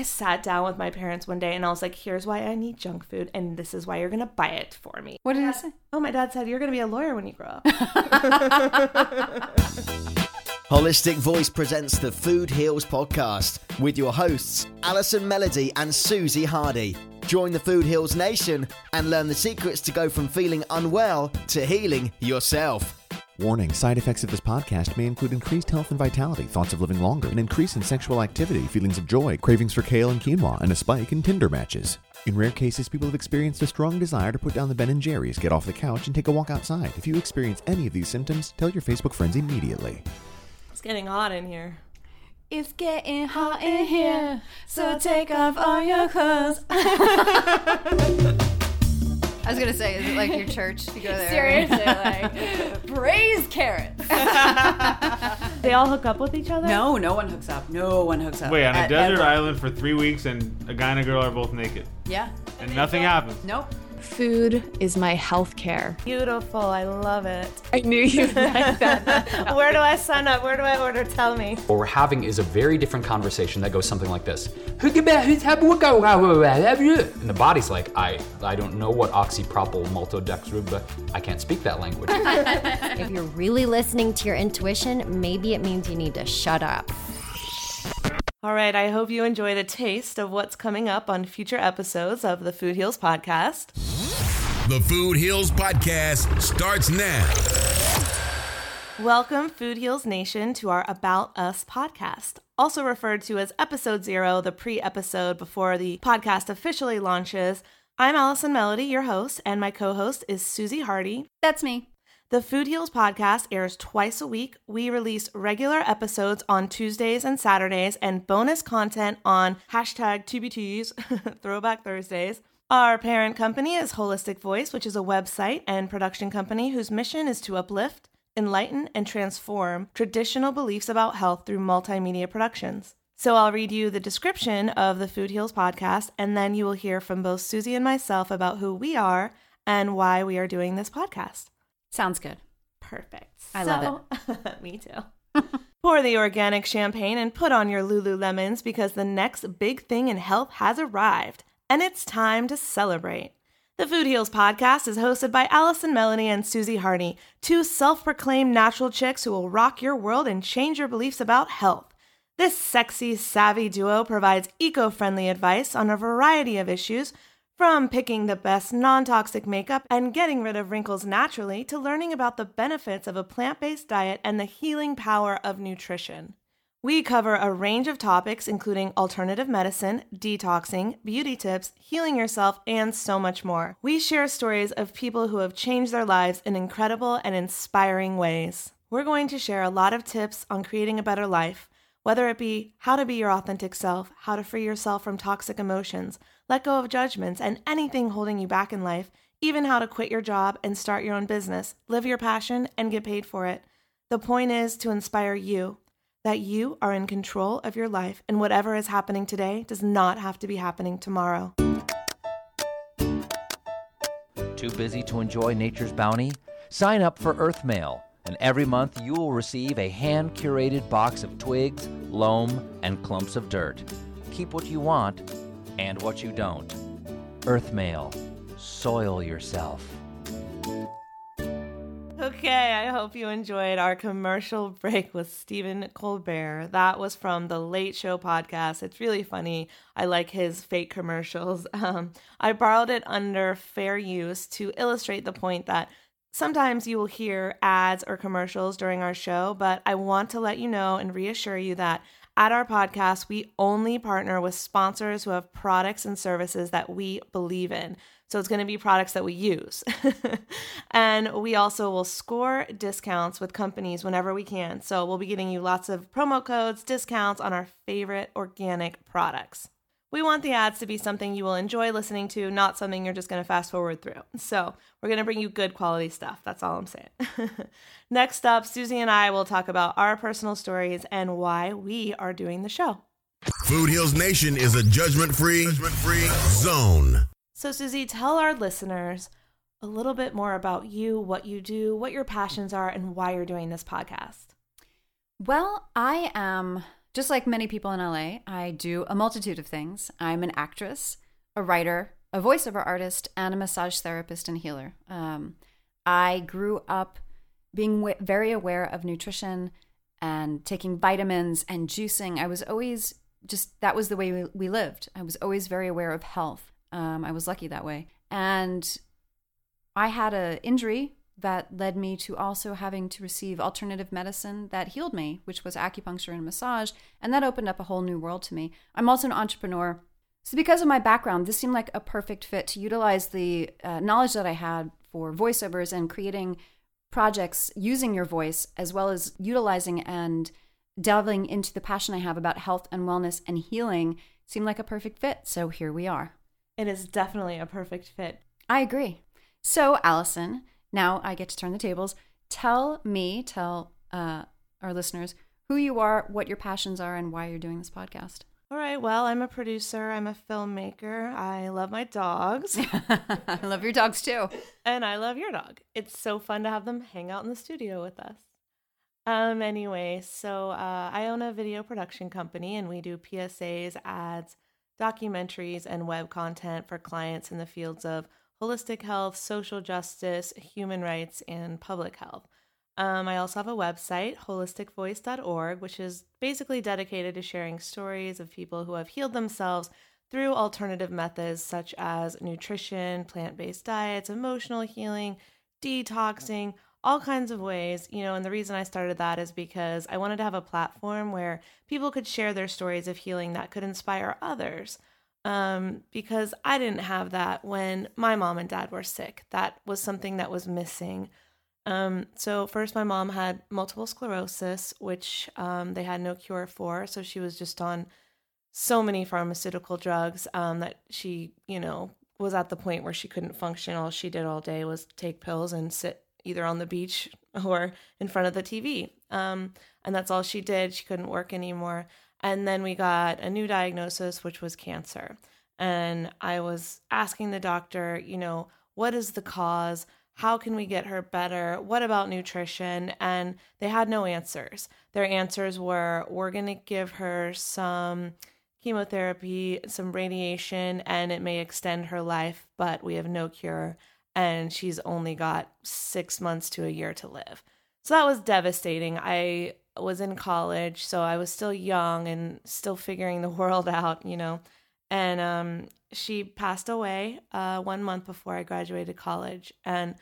I sat down with my parents one day and I was like, here's why I need junk food, and this is why you're going to buy it for me. What did he say? Oh, my dad said, you're going to be a lawyer when you grow up. Holistic Voice presents the Food Heals podcast with your hosts, Allison Melody and Susie Hardy. Join the Food Heals Nation and learn the secrets to go from feeling unwell to healing yourself. Warning side effects of this podcast may include increased health and vitality, thoughts of living longer, an increase in sexual activity, feelings of joy, cravings for kale and quinoa, and a spike in Tinder matches. In rare cases, people have experienced a strong desire to put down the Ben and Jerry's, get off the couch, and take a walk outside. If you experience any of these symptoms, tell your Facebook friends immediately. it's getting hot in here. It's getting hot in here, so take off all your clothes. I was gonna say, is it like your church? You go there. Seriously, like praise carrots. They all hook up with each other? No, no one hooks up. No one hooks up. Wait, on a At- desert ever. island for three weeks, and a guy and a girl are both naked, Yeah. and nothing happens. Nope. Food is my health care. Beautiful. I love it. I knew you'd like that. Where do I sign up? Where do I order? Tell me. What we're having is a very different conversation that goes something like this. And the body's like, I, I don't know what oxypropyl maltodextrin, but I can't speak that language. If you're really listening to your intuition, maybe it means you need to shut up. All right. I hope you enjoyed a taste of what's coming up on future episodes of the Food Heals podcast. The Food Heals Podcast starts now. Welcome, Food Heals Nation, to our About Us podcast, also referred to as Episode Zero, the pre episode before the podcast officially launches. I'm Allison Melody, your host, and my co host is Susie Hardy. That's me. The Food Heals podcast airs twice a week. We release regular episodes on Tuesdays and Saturdays and bonus content on hashtag TBTs, Throwback Thursdays. Our parent company is Holistic Voice, which is a website and production company whose mission is to uplift, enlighten, and transform traditional beliefs about health through multimedia productions. So I'll read you the description of the Food Heals podcast, and then you will hear from both Susie and myself about who we are and why we are doing this podcast. Sounds good. Perfect. I love it. me too. Pour the organic champagne and put on your Lululemons because the next big thing in health has arrived, and it's time to celebrate. The Food Heals podcast is hosted by Allison Melody and Susie Hardy, two self proclaimed natural chicks who will rock your world and change your beliefs about health. This sexy, savvy duo provides eco friendly advice on a variety of issues from picking the best non toxic makeup and getting rid of wrinkles naturally to learning about the benefits of a plant based diet and the healing power of nutrition. We cover a range of topics, including alternative medicine, detoxing, beauty tips, healing yourself, and so much more. We share stories of people who have changed their lives in incredible and inspiring ways. We're going to share a lot of tips on creating a better life, whether it be how to be your authentic self, how to free yourself from toxic emotions, let go of judgments and anything holding you back in life, even how to quit your job and start your own business, live your passion, and get paid for it. The point is to inspire you that you are in control of your life, and whatever is happening today does not have to be happening tomorrow. Too busy to enjoy nature's bounty? Sign up for Earthmail, and every month you will receive a hand curated box of twigs, loam, and clumps of dirt. Keep what you want and what you don't. Earthmail, soil yourself. Okay, I hope you enjoyed our commercial break with Stephen Colbert. That was from the Late Show podcast. It's really funny. I like his fake commercials. Um, I borrowed it under fair use to illustrate the point that sometimes you will hear ads or commercials during our show, but I want to let you know and reassure you that at our podcast, we only partner with sponsors who have products and services that we believe in. So it's going to be products that we use. and we also will score discounts with companies whenever we can. So we'll be getting you lots of promo codes, discounts on our favorite organic products. We want the ads to be something you will enjoy listening to, not something you're just going to fast forward through. So, we're going to bring you good quality stuff. That's all I'm saying. Next up, Susie and I will talk about our personal stories and why we are doing the show. Food Heals Nation is a judgment free zone. So, Susie, tell our listeners a little bit more about you, what you do, what your passions are, and why you're doing this podcast. Well, I am just like many people in LA, I do a multitude of things. I'm an actress, a writer, a voiceover artist, and a massage therapist and healer. Um, I grew up being w- very aware of nutrition and taking vitamins and juicing. I was always just, that was the way we, we lived. I was always very aware of health. Um, I was lucky that way. And I had an injury that led me to also having to receive alternative medicine that healed me, which was acupuncture and massage. And that opened up a whole new world to me. I'm also an entrepreneur. So, because of my background, this seemed like a perfect fit to utilize the uh, knowledge that I had for voiceovers and creating projects using your voice, as well as utilizing and delving into the passion I have about health and wellness and healing, seemed like a perfect fit. So, here we are. It is definitely a perfect fit. I agree. So, Allison, now I get to turn the tables. Tell me, tell uh, our listeners who you are, what your passions are, and why you're doing this podcast. All right. Well, I'm a producer. I'm a filmmaker. I love my dogs. I love your dogs too. And I love your dog. It's so fun to have them hang out in the studio with us. Um. Anyway, so uh, I own a video production company, and we do PSAs, ads, documentaries, and web content for clients in the fields of holistic health, social justice, human rights, and public health. Um, I also have a website, holisticvoice.org, which is basically dedicated to sharing stories of people who have healed themselves through alternative methods such as nutrition, plant based diets, emotional healing, detoxing, all kinds of ways. You know, and the reason I started that is because I wanted to have a platform where people could share their stories of healing that could inspire others um, because I didn't have that when my mom and dad were sick. That was something that was missing. Um, so first, my mom had multiple sclerosis, which um, they had no cure for. So she was just on so many pharmaceutical drugs um, that she, you know, was at the point where she couldn't function. All she did all day was take pills and sit either on the beach or in front of the TV. Um, and that's all she did. She couldn't work anymore. And then we got a new diagnosis, which was cancer. And I was asking the doctor, you know, what is the cause? How can we get her better? What about nutrition? And they had no answers. Their answers were we're going to give her some chemotherapy, some radiation, and it may extend her life, but we have no cure. And she's only got six months to a year to live. So that was devastating. I was in college, so I was still young and still figuring the world out, you know. And um, she passed away uh, one month before I graduated college. And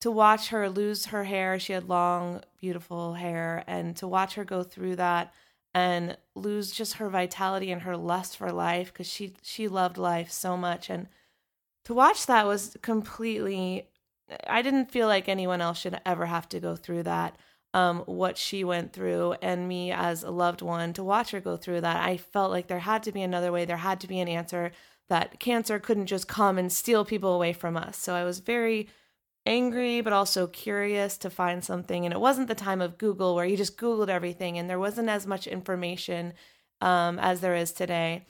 to watch her lose her hair, she had long, beautiful hair, and to watch her go through that and lose just her vitality and her lust for life because she she loved life so much and to watch that was completely i didn't feel like anyone else should ever have to go through that um, what she went through and me as a loved one to watch her go through that. I felt like there had to be another way. There had to be an answer that cancer couldn't just come and steal people away from us. So i was very angry but also curious to find something. And it wasn't the time of google where you just googled everything and there wasn't as much information um, as there is today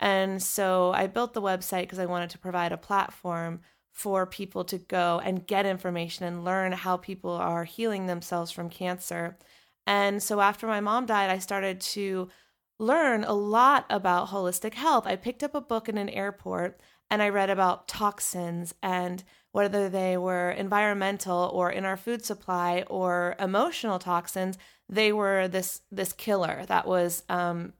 and so i built the website because i wanted to provide a platform for people to go and get information and learn how people are healing themselves from cancer. And so after my mom died i started to learn a lot about holistic health. I picked up a book in an airport and i read about toxins and whether they were environmental or in our food supply or emotional toxins, they were this this killer that was, um,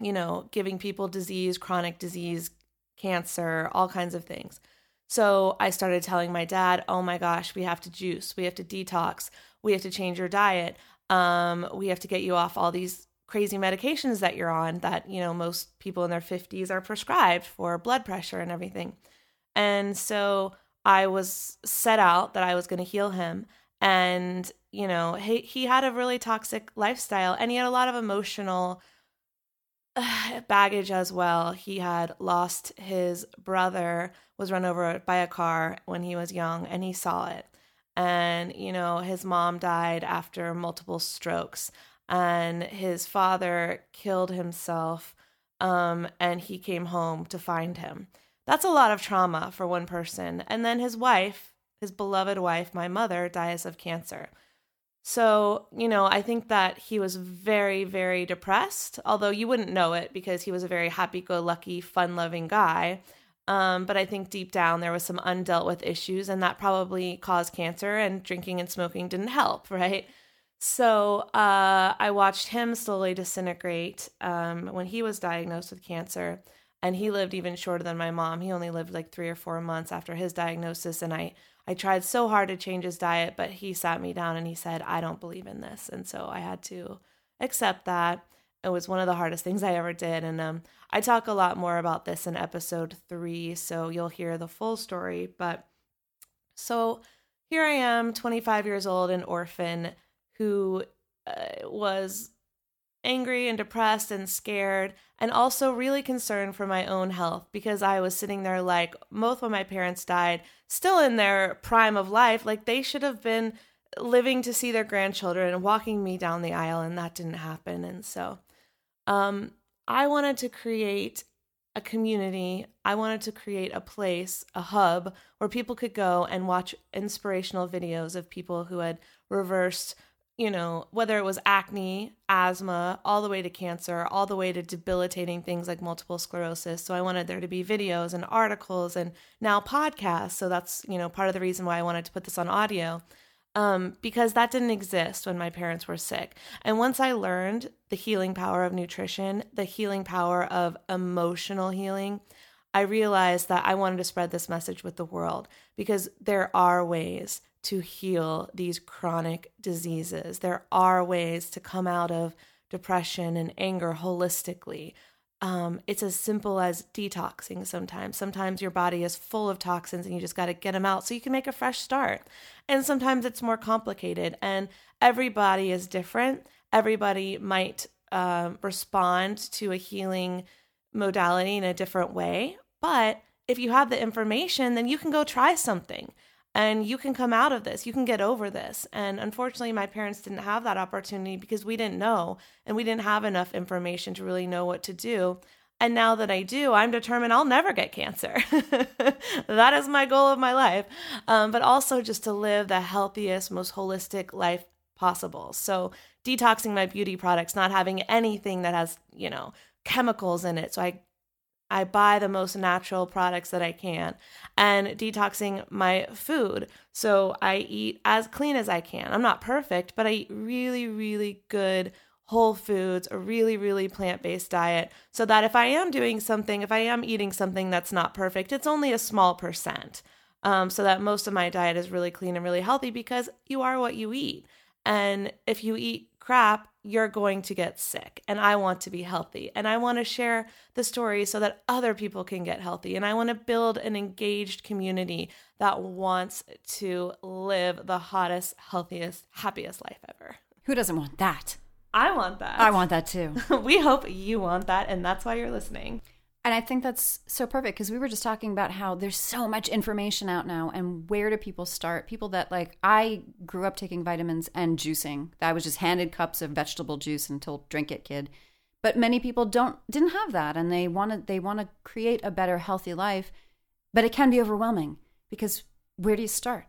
you know, giving people disease, chronic disease, cancer, all kinds of things. So I started telling my dad, "Oh my gosh, we have to juice, we have to detox, we have to change your diet, um, we have to get you off all these crazy medications that you're on that you know most people in their 50s are prescribed for blood pressure and everything." And so I was set out that I was going to heal him. And, you know, he, he had a really toxic lifestyle and he had a lot of emotional baggage as well. He had lost his brother, was run over by a car when he was young, and he saw it. And, you know, his mom died after multiple strokes, and his father killed himself. Um, and he came home to find him. That's a lot of trauma for one person. And then his wife, his beloved wife, my mother, dies of cancer. So, you know, I think that he was very, very depressed, although you wouldn't know it because he was a very happy go lucky, fun loving guy. Um, but I think deep down there was some undealt with issues, and that probably caused cancer, and drinking and smoking didn't help, right? So uh, I watched him slowly disintegrate um, when he was diagnosed with cancer and he lived even shorter than my mom. He only lived like 3 or 4 months after his diagnosis and I I tried so hard to change his diet, but he sat me down and he said, "I don't believe in this." And so I had to accept that. It was one of the hardest things I ever did and um I talk a lot more about this in episode 3, so you'll hear the full story, but so here I am, 25 years old, an orphan who uh, was angry and depressed and scared, and also really concerned for my own health because I was sitting there like both when my parents died, still in their prime of life, like they should have been living to see their grandchildren and walking me down the aisle, and that didn't happen. And so, um, I wanted to create a community. I wanted to create a place, a hub where people could go and watch inspirational videos of people who had reversed you know, whether it was acne, asthma, all the way to cancer, all the way to debilitating things like multiple sclerosis. So I wanted there to be videos and articles and now podcasts. So that's, you know, part of the reason why I wanted to put this on audio. Um, because that didn't exist when my parents were sick. And once I learned the healing power of nutrition, the healing power of emotional healing, I realized that I wanted to spread this message with the world because there are ways to heal these chronic diseases. There are ways to come out of depression and anger holistically. um, it's as simple as detoxing sometimes. Sometimes your body is full of toxins and you just got to get them out so you can make a fresh start. And sometimes it's more complicated, and everybody is different. Everybody might um, respond to a healing modality in a different way. But if you have the information, then you can go try something and you can come out of this. You can get over this. And unfortunately, my parents didn't have that opportunity because we didn't know and we didn't have enough information to really know what to do. And now that I do, I'm determined I'll never get cancer. that is my goal of my life. Um, but also just to live the healthiest, most holistic life possible. So, detoxing my beauty products, not having anything that has, you know, chemicals in it. So, I I buy the most natural products that I can and detoxing my food. So I eat as clean as I can. I'm not perfect, but I eat really, really good whole foods, a really, really plant based diet so that if I am doing something, if I am eating something that's not perfect, it's only a small percent. Um, so that most of my diet is really clean and really healthy because you are what you eat. And if you eat crap, you're going to get sick. And I want to be healthy. And I want to share the story so that other people can get healthy. And I want to build an engaged community that wants to live the hottest, healthiest, happiest life ever. Who doesn't want that? I want that. I want that too. we hope you want that. And that's why you're listening. And I think that's so perfect because we were just talking about how there's so much information out now and where do people start? People that like I grew up taking vitamins and juicing. I was just handed cups of vegetable juice until drink it kid. But many people don't didn't have that and they want to they want to create a better healthy life, but it can be overwhelming because where do you start?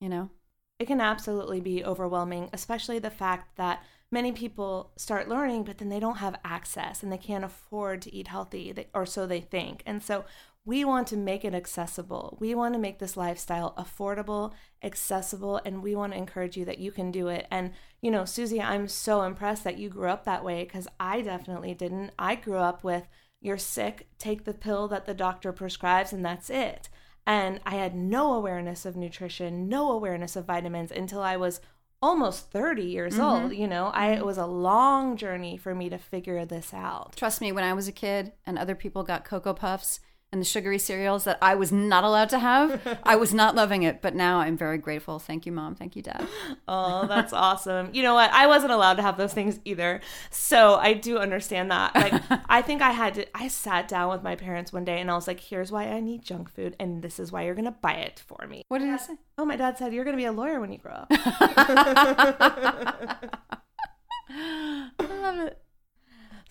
You know? It can absolutely be overwhelming, especially the fact that many people start learning, but then they don't have access and they can't afford to eat healthy, or so they think. And so we want to make it accessible. We want to make this lifestyle affordable, accessible, and we want to encourage you that you can do it. And, you know, Susie, I'm so impressed that you grew up that way because I definitely didn't. I grew up with you're sick, take the pill that the doctor prescribes, and that's it. And I had no awareness of nutrition, no awareness of vitamins until I was almost 30 years mm-hmm. old you know i it mm-hmm. was a long journey for me to figure this out trust me when i was a kid and other people got cocoa puffs and the sugary cereals that I was not allowed to have. I was not loving it, but now I'm very grateful. Thank you, mom. Thank you, dad. Oh, that's awesome. You know what? I wasn't allowed to have those things either. So I do understand that. Like, I think I had to, I sat down with my parents one day and I was like, here's why I need junk food, and this is why you're going to buy it for me. What did he say? Oh, my dad said, you're going to be a lawyer when you grow up. I love it.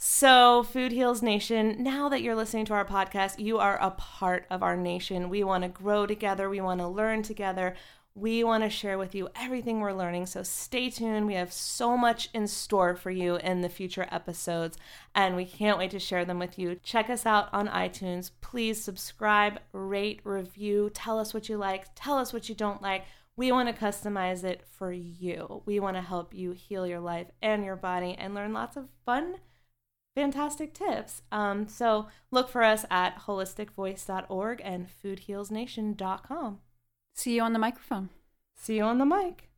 So, Food Heals Nation, now that you're listening to our podcast, you are a part of our nation. We want to grow together, we want to learn together. We want to share with you everything we're learning. So stay tuned. We have so much in store for you in the future episodes, and we can't wait to share them with you. Check us out on iTunes. Please subscribe, rate, review, tell us what you like, tell us what you don't like. We want to customize it for you. We want to help you heal your life and your body and learn lots of fun fantastic tips. Um, so look for us at holisticvoice.org and foodhealsnation.com. See you on the microphone. See you on the mic.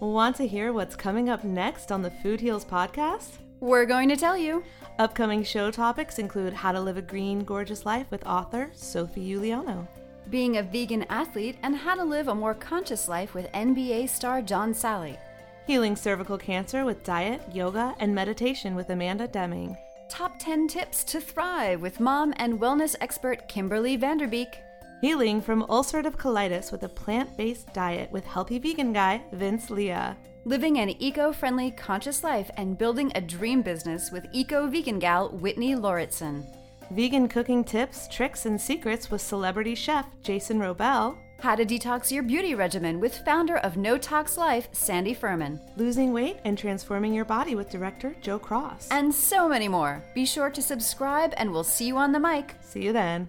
Want to hear what's coming up next on the Food Heals podcast? We're going to tell you. Upcoming show topics include how to live a green, gorgeous life with author Sophie Uliano, being a vegan athlete, and how to live a more conscious life with NBA star John Salley. Healing cervical cancer with diet, yoga, and meditation with Amanda Deming. Top 10 tips to thrive with mom and wellness expert Kimberly Van Der Beek. Healing from ulcerative colitis with a plant based diet with healthy vegan guy Vince Leah. Living an eco friendly, conscious life and building a dream business with eco vegan gal Whitney Lauritsen. Vegan cooking tips, tricks, and secrets with celebrity chef Jason Wrobel. How to detox your beauty regimen with founder of No Tox Life, Sandy Furman. Losing weight and transforming your body with director Joe Cross. And so many more. Be sure to subscribe and we'll see you on the mic. See you then.